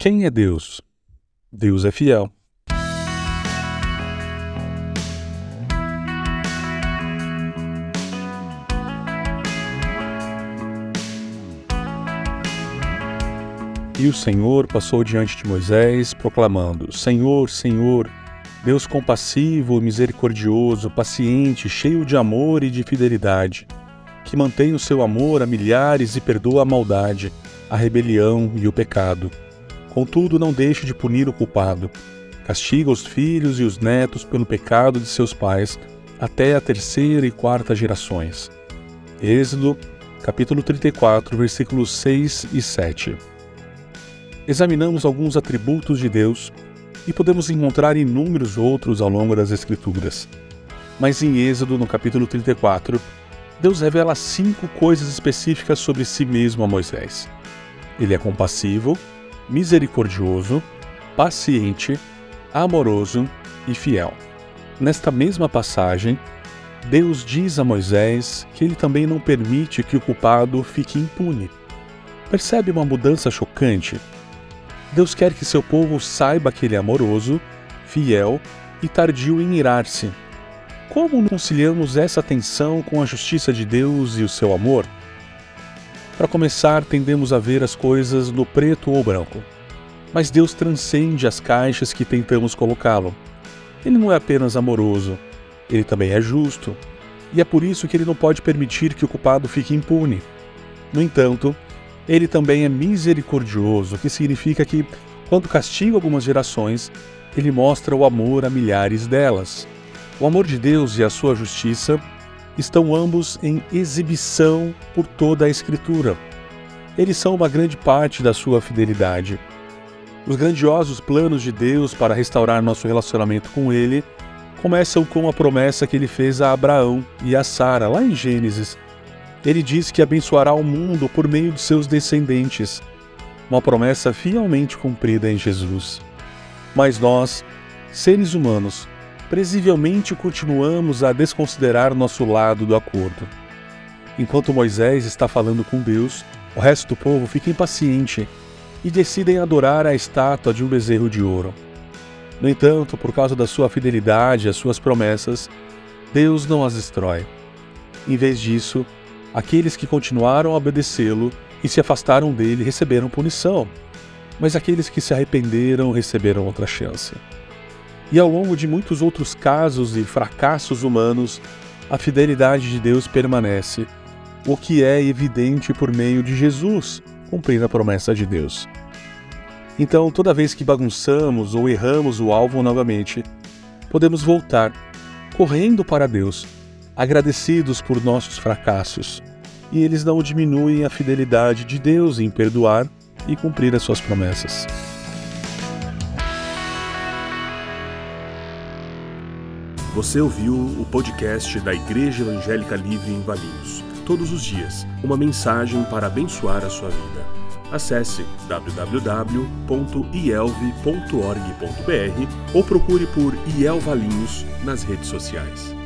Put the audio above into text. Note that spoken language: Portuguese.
Quem é Deus? Deus é fiel. E o Senhor passou diante de Moisés, proclamando: Senhor, Senhor, Deus compassivo, misericordioso, paciente, cheio de amor e de fidelidade, que mantém o seu amor a milhares e perdoa a maldade, a rebelião e o pecado. Contudo, não deixa de punir o culpado. Castiga os filhos e os netos pelo pecado de seus pais, até a terceira e quarta gerações. Êxodo, capítulo 34, versículos 6 e 7 examinamos alguns atributos de Deus e podemos encontrar inúmeros outros ao longo das Escrituras. Mas em Êxodo, no capítulo 34, Deus revela cinco coisas específicas sobre si mesmo a Moisés. Ele é compassivo, misericordioso, paciente, amoroso e fiel. Nesta mesma passagem, Deus diz a Moisés que ele também não permite que o culpado fique impune. Percebe uma mudança chocante Deus quer que seu povo saiba que ele é amoroso, fiel e tardio em irar-se. Como conciliamos essa tensão com a justiça de Deus e o seu amor? Para começar, tendemos a ver as coisas no preto ou branco. Mas Deus transcende as caixas que tentamos colocá-lo. Ele não é apenas amoroso, ele também é justo. E é por isso que ele não pode permitir que o culpado fique impune. No entanto, ele também é misericordioso, o que significa que, quando castiga algumas gerações, ele mostra o amor a milhares delas. O amor de Deus e a sua justiça estão ambos em exibição por toda a Escritura. Eles são uma grande parte da sua fidelidade. Os grandiosos planos de Deus para restaurar nosso relacionamento com Ele começam com a promessa que ele fez a Abraão e a Sara, lá em Gênesis ele diz que abençoará o mundo por meio de seus descendentes, uma promessa fielmente cumprida em Jesus. Mas nós, seres humanos, presivelmente continuamos a desconsiderar nosso lado do acordo. Enquanto Moisés está falando com Deus, o resto do povo fica impaciente e decidem adorar a estátua de um bezerro de ouro. No entanto, por causa da sua fidelidade às suas promessas, Deus não as destrói. Em vez disso, Aqueles que continuaram a obedecê-lo e se afastaram dele receberam punição, mas aqueles que se arrependeram receberam outra chance. E ao longo de muitos outros casos e fracassos humanos, a fidelidade de Deus permanece, o que é evidente por meio de Jesus, cumprindo a promessa de Deus. Então, toda vez que bagunçamos ou erramos o alvo novamente, podemos voltar, correndo para Deus agradecidos por nossos fracassos, e eles não diminuem a fidelidade de Deus em perdoar e cumprir as suas promessas. Você ouviu o podcast da Igreja Evangélica Livre em Valinhos. Todos os dias, uma mensagem para abençoar a sua vida. Acesse www.ielve.org.br ou procure por IEL Valinhos nas redes sociais.